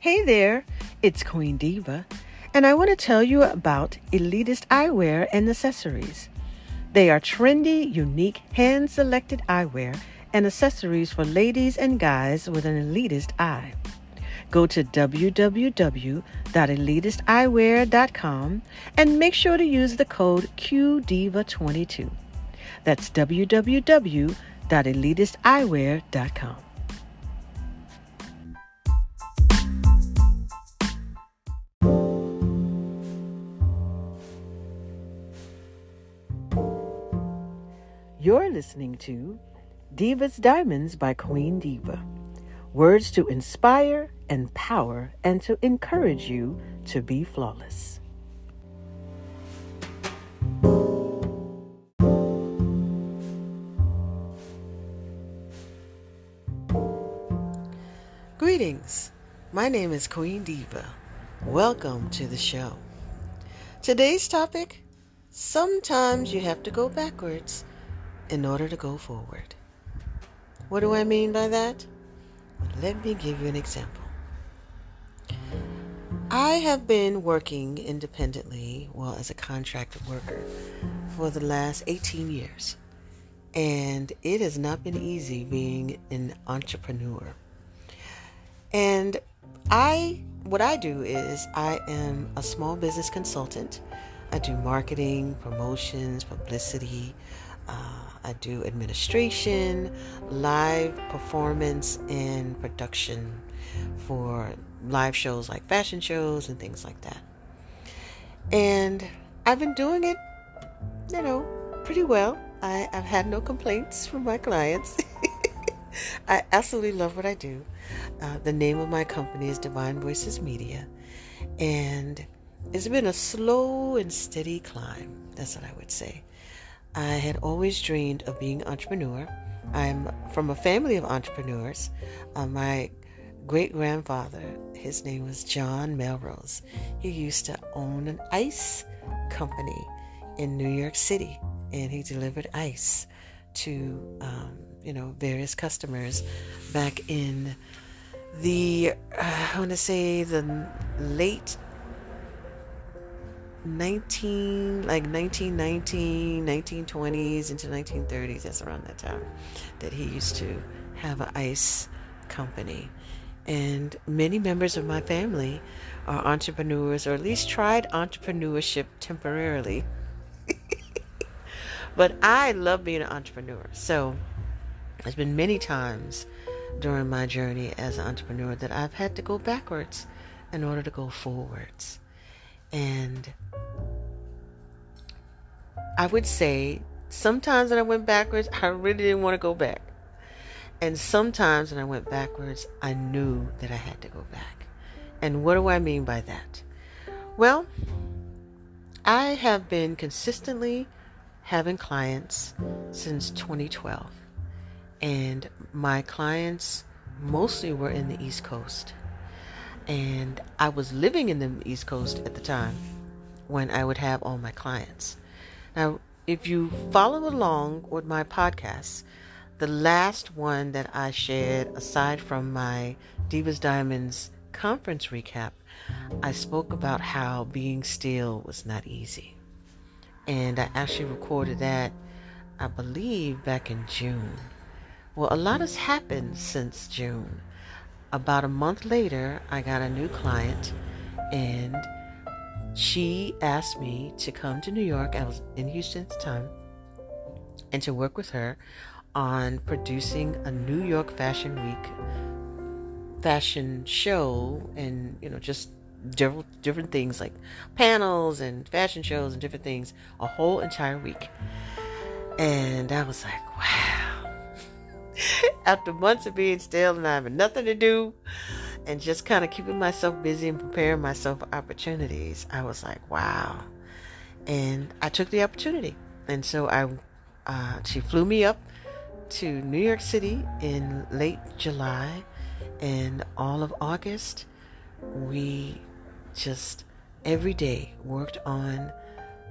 Hey there, it's Queen Diva, and I want to tell you about Elitist Eyewear and Accessories. They are trendy, unique, hand selected eyewear and accessories for ladies and guys with an elitist eye. Go to www.elitisteyewear.com and make sure to use the code QDIVA22. That's www.elitisteyewear.com. You're listening to Diva's Diamonds by Queen Diva. Words to inspire, empower, and to encourage you to be flawless. Greetings. My name is Queen Diva. Welcome to the show. Today's topic sometimes you have to go backwards in order to go forward. What do I mean by that? Let me give you an example. I have been working independently, well, as a contracted worker, for the last 18 years. And it has not been easy being an entrepreneur. And I, what I do is, I am a small business consultant. I do marketing, promotions, publicity, uh, I do administration, live performance, and production for live shows like fashion shows and things like that. And I've been doing it, you know, pretty well. I, have had no complaints from my clients. I absolutely love what I do. Uh, the name of my company is Divine Voices Media. And it's been a slow and steady climb. That's what I would say. I had always dreamed of being an entrepreneur. I'm from a family of entrepreneurs. Uh, my great grandfather, his name was John Melrose. He used to own an ice company in New York City, and he delivered ice to um, you know various customers back in the uh, I want to say the late 19 like 1919 1920s into 1930s that's around that time that he used to have an ice company. And many members of my family are entrepreneurs or at least tried entrepreneurship temporarily. But i love being an entrepreneur. So there's been many times during my journey as an entrepreneur that i've had to go backwards in order to go forwards and I would say sometimes when I went backwards, I really didn't want to go back. And sometimes when I went backwards, I knew that I had to go back. And what do I mean by that? Well, I have been consistently having clients since 2012. And my clients mostly were in the East Coast. And I was living in the East Coast at the time when I would have all my clients. Now, if you follow along with my podcast, the last one that I shared, aside from my Divas Diamonds conference recap, I spoke about how being still was not easy. And I actually recorded that, I believe, back in June. Well, a lot has happened since June. About a month later, I got a new client, and she asked me to come to New York. I was in Houston at the time, and to work with her on producing a New York Fashion Week fashion show, and you know, just different different things like panels and fashion shows and different things, a whole entire week. And I was like, wow. After months of being still and having nothing to do, and just kind of keeping myself busy and preparing myself for opportunities, I was like, wow. And I took the opportunity. And so I, uh, she flew me up to New York City in late July and all of August. We just every day worked on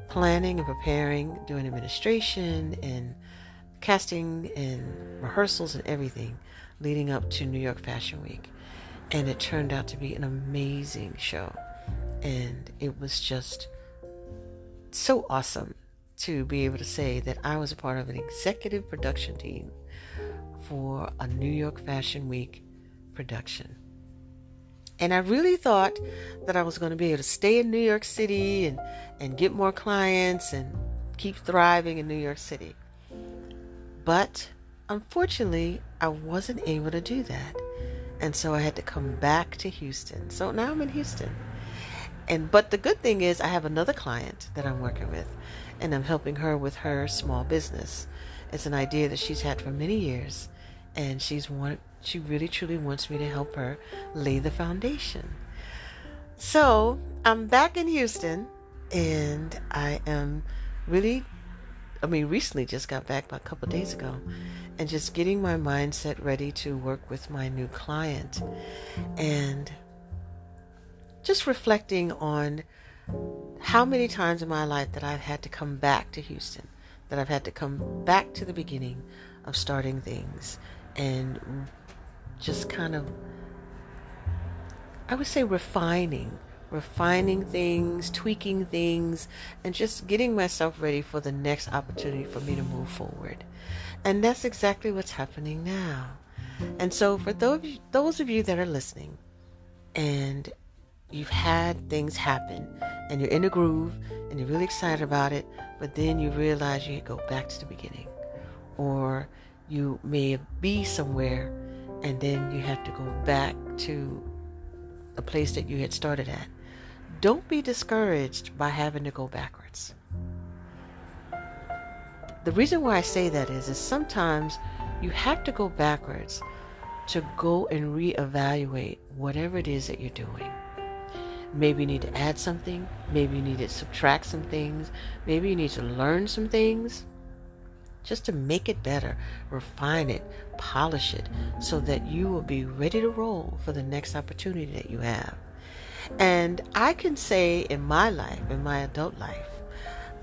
planning and preparing, doing administration and casting and rehearsals and everything leading up to New York Fashion Week. And it turned out to be an amazing show. And it was just so awesome to be able to say that I was a part of an executive production team for a New York Fashion Week production. And I really thought that I was going to be able to stay in New York City and, and get more clients and keep thriving in New York City. But unfortunately, I wasn't able to do that. And so I had to come back to Houston. So now I'm in Houston. And but the good thing is I have another client that I'm working with and I'm helping her with her small business. It's an idea that she's had for many years and she's want she really truly wants me to help her lay the foundation. So, I'm back in Houston and I am really I mean recently just got back about a couple days ago and just getting my mindset ready to work with my new client and just reflecting on how many times in my life that I've had to come back to Houston, that I've had to come back to the beginning of starting things and just kind of, I would say, refining, refining things, tweaking things, and just getting myself ready for the next opportunity for me to move forward. And that's exactly what's happening now. And so, for those those of you that are listening, and you've had things happen and you're in a groove and you're really excited about it, but then you realize you go back to the beginning. Or you may be somewhere and then you have to go back to a place that you had started at. Don't be discouraged by having to go backwards. The reason why I say that is, is sometimes you have to go backwards to go and reevaluate whatever it is that you're doing. Maybe you need to add something. Maybe you need to subtract some things. Maybe you need to learn some things just to make it better, refine it, polish it, so that you will be ready to roll for the next opportunity that you have. And I can say in my life, in my adult life,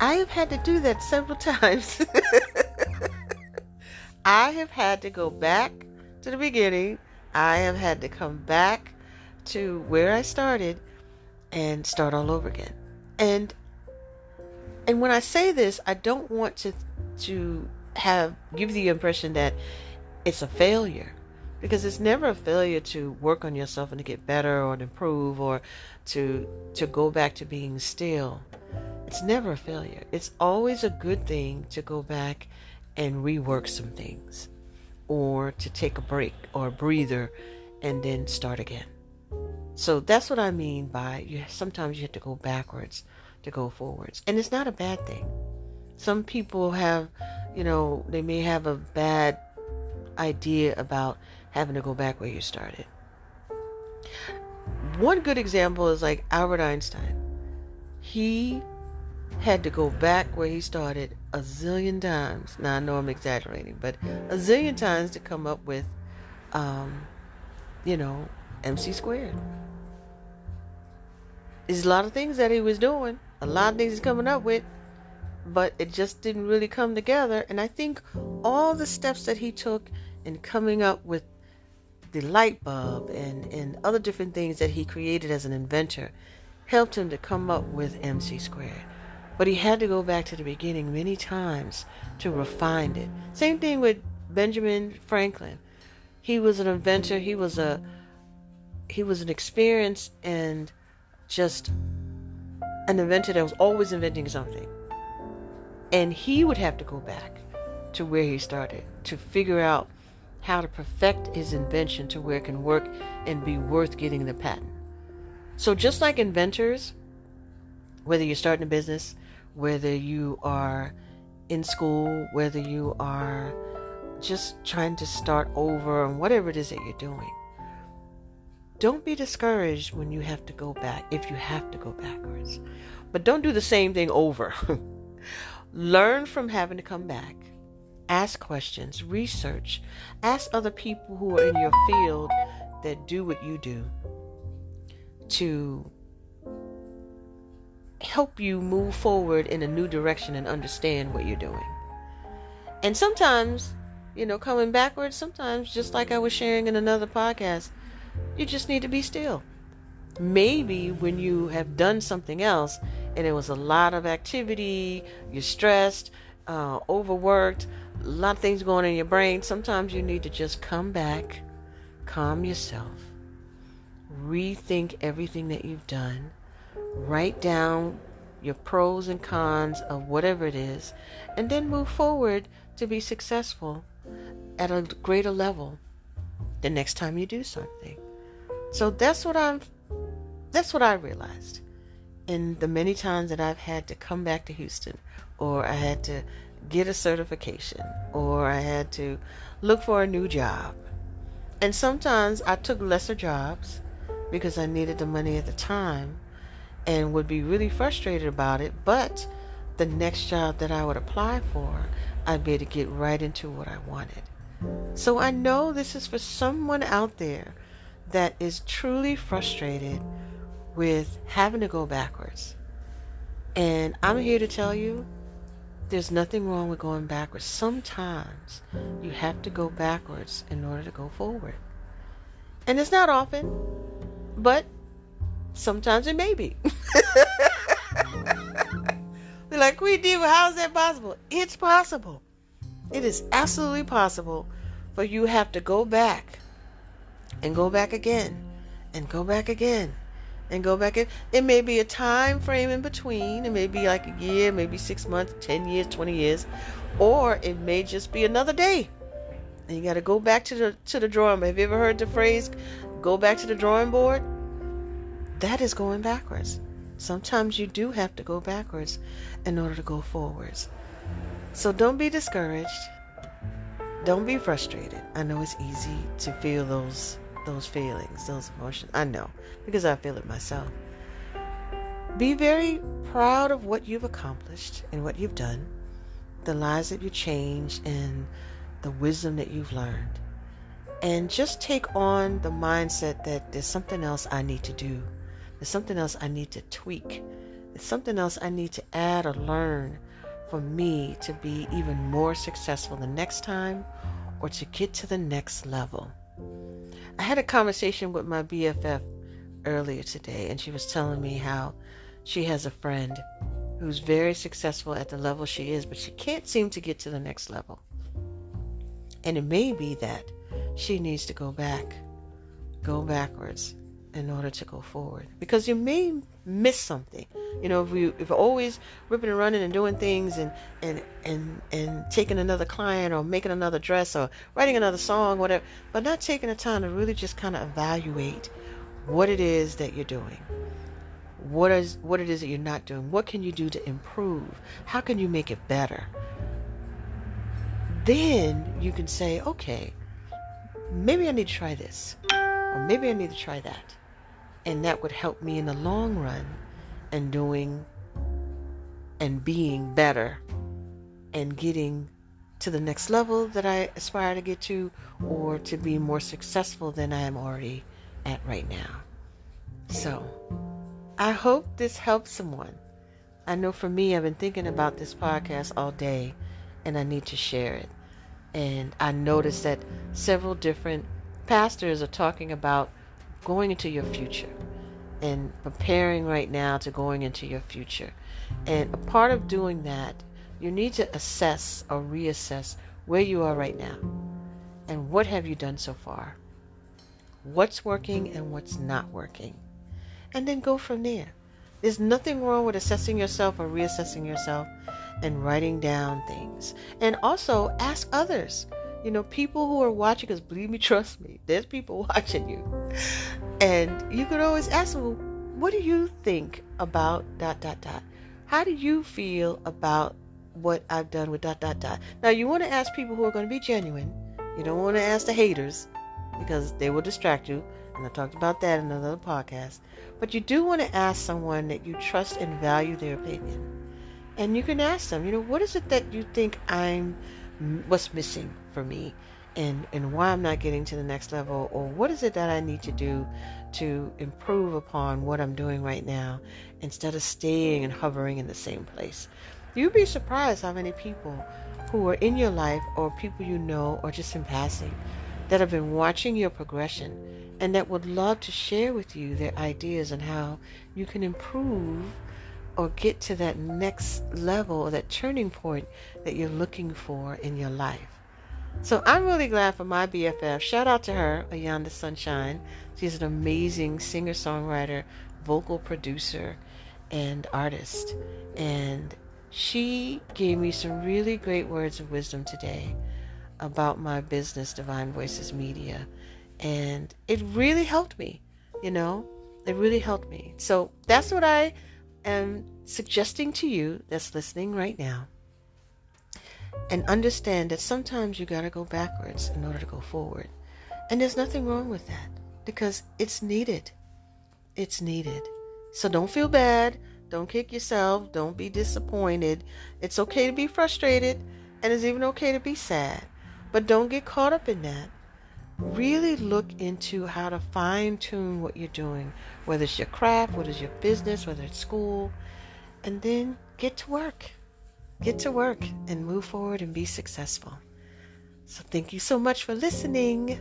I have had to do that several times. I have had to go back to the beginning. I have had to come back to where I started and start all over again. And and when I say this, I don't want to to have give the impression that it's a failure because it's never a failure to work on yourself and to get better or to improve or to to go back to being still. It's never a failure. It's always a good thing to go back and rework some things or to take a break or a breather and then start again. So that's what I mean by you sometimes you have to go backwards to go forwards. And it's not a bad thing. Some people have, you know, they may have a bad idea about having to go back where you started. One good example is like Albert Einstein. He had to go back where he started a zillion times. Now I know I'm exaggerating, but a zillion times to come up with, um, you know, MC squared. There's a lot of things that he was doing, a lot of things he's coming up with, but it just didn't really come together. And I think all the steps that he took in coming up with the light bulb and, and other different things that he created as an inventor helped him to come up with MC squared. But he had to go back to the beginning many times to refine it. Same thing with Benjamin Franklin. He was an inventor, he was a he was an experience and just an inventor that was always inventing something. And he would have to go back to where he started to figure out how to perfect his invention to where it can work and be worth getting the patent. So, just like inventors, whether you're starting a business, whether you are in school, whether you are just trying to start over, and whatever it is that you're doing, don't be discouraged when you have to go back, if you have to go backwards. But don't do the same thing over. Learn from having to come back. Ask questions, research, ask other people who are in your field that do what you do to help you move forward in a new direction and understand what you're doing. And sometimes, you know, coming backwards, sometimes, just like I was sharing in another podcast, You just need to be still. Maybe when you have done something else and it was a lot of activity, you're stressed, uh, overworked, a lot of things going in your brain, sometimes you need to just come back, calm yourself, rethink everything that you've done, write down your pros and cons of whatever it is, and then move forward to be successful at a greater level the next time you do something. So that's what I'm that's what I realized in the many times that I've had to come back to Houston or I had to get a certification or I had to look for a new job. And sometimes I took lesser jobs because I needed the money at the time and would be really frustrated about it, but the next job that I would apply for, I'd be able to get right into what I wanted. So I know this is for someone out there that is truly frustrated with having to go backwards. And I'm here to tell you there's nothing wrong with going backwards. Sometimes you have to go backwards in order to go forward. And it's not often, but sometimes it may be. We're like, we do. How is that possible? It's possible. It is absolutely possible for you have to go back and go back again and go back again and go back in. It may be a time frame in between. It may be like a year, maybe six months, 10 years, 20 years, or it may just be another day. And you got to go back to the to the drawing board. Have you ever heard the phrase "go back to the drawing board"? That is going backwards. Sometimes you do have to go backwards in order to go forwards. So don't be discouraged. Don't be frustrated. I know it's easy to feel those those feelings, those emotions. I know because I feel it myself. Be very proud of what you've accomplished and what you've done, the lives that you changed, and the wisdom that you've learned. And just take on the mindset that there's something else I need to do. There's something else I need to tweak. There's something else I need to add or learn for me to be even more successful the next time or to get to the next level. I had a conversation with my BFF earlier today, and she was telling me how she has a friend who's very successful at the level she is, but she can't seem to get to the next level. And it may be that she needs to go back, go backwards in order to go forward. Because you may miss something. You know, if we if we're always ripping and running and doing things and and and and taking another client or making another dress or writing another song, whatever, but not taking the time to really just kind of evaluate what it is that you're doing. What is what it is that you're not doing? What can you do to improve? How can you make it better? Then you can say, okay, maybe I need to try this, or maybe I need to try that. And that would help me in the long run and doing and being better and getting to the next level that I aspire to get to or to be more successful than I am already at right now. So, I hope this helps someone. I know for me, I've been thinking about this podcast all day and I need to share it. And I noticed that several different pastors are talking about going into your future and preparing right now to going into your future. And a part of doing that, you need to assess or reassess where you are right now and what have you done so far. What's working and what's not working. And then go from there. There's nothing wrong with assessing yourself or reassessing yourself and writing down things. And also ask others. You know, people who are watching, because believe me, trust me, there's people watching you. And you could always ask them, what do you think about dot, dot, dot? How do you feel about what I've done with dot, dot, dot? Now, you want to ask people who are going to be genuine. You don't want to ask the haters because they will distract you. And I talked about that in another podcast. But you do want to ask someone that you trust and value their opinion. And you can ask them, you know, what is it that you think I'm, what's missing for me? and and why I'm not getting to the next level or what is it that I need to do to improve upon what I'm doing right now instead of staying and hovering in the same place. You'd be surprised how many people who are in your life or people you know or just in passing that have been watching your progression and that would love to share with you their ideas on how you can improve or get to that next level that turning point that you're looking for in your life. So I'm really glad for my BFF. Shout out to her, Ayanda Sunshine. She's an amazing singer songwriter, vocal producer, and artist. And she gave me some really great words of wisdom today about my business, Divine Voices Media. And it really helped me, you know, it really helped me. So that's what I am suggesting to you that's listening right now. And understand that sometimes you got to go backwards in order to go forward. And there's nothing wrong with that because it's needed. It's needed. So don't feel bad. Don't kick yourself. Don't be disappointed. It's okay to be frustrated, and it's even okay to be sad. But don't get caught up in that. Really look into how to fine tune what you're doing, whether it's your craft, whether it's your business, whether it's school, and then get to work. Get to work and move forward and be successful. So, thank you so much for listening.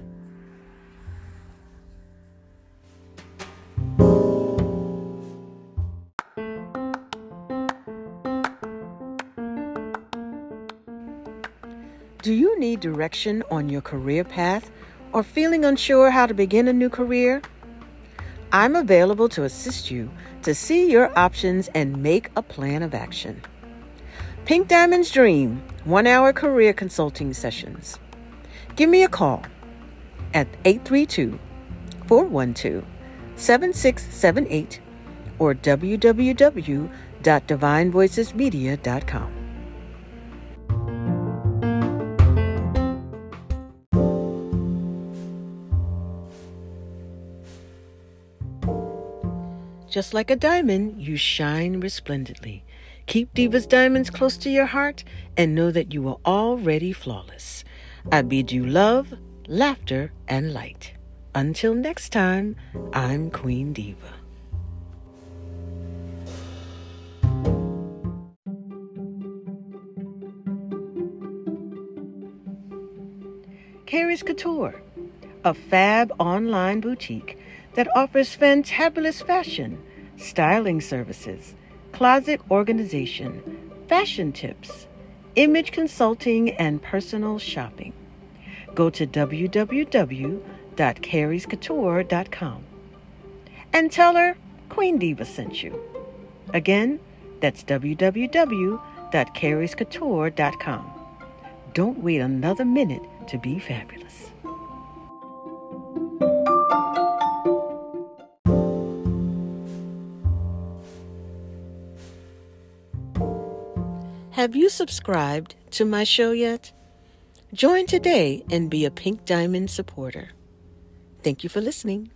Do you need direction on your career path or feeling unsure how to begin a new career? I'm available to assist you to see your options and make a plan of action. Pink Diamond's Dream one hour career consulting sessions. Give me a call at 832 412 7678 or www.divinevoicesmedia.com. Just like a diamond, you shine resplendently. Keep Diva's diamonds close to your heart and know that you are already flawless. I bid you love, laughter, and light. Until next time, I'm Queen Diva. Carrie's Couture, a fab online boutique that offers fantabulous fashion, styling services, closet organization, fashion tips, image consulting, and personal shopping. Go to www.carriescouture.com and tell her Queen Diva sent you. Again, that's www.carriescouture.com. Don't wait another minute to be fabulous. Have you subscribed to my show yet? Join today and be a Pink Diamond supporter. Thank you for listening.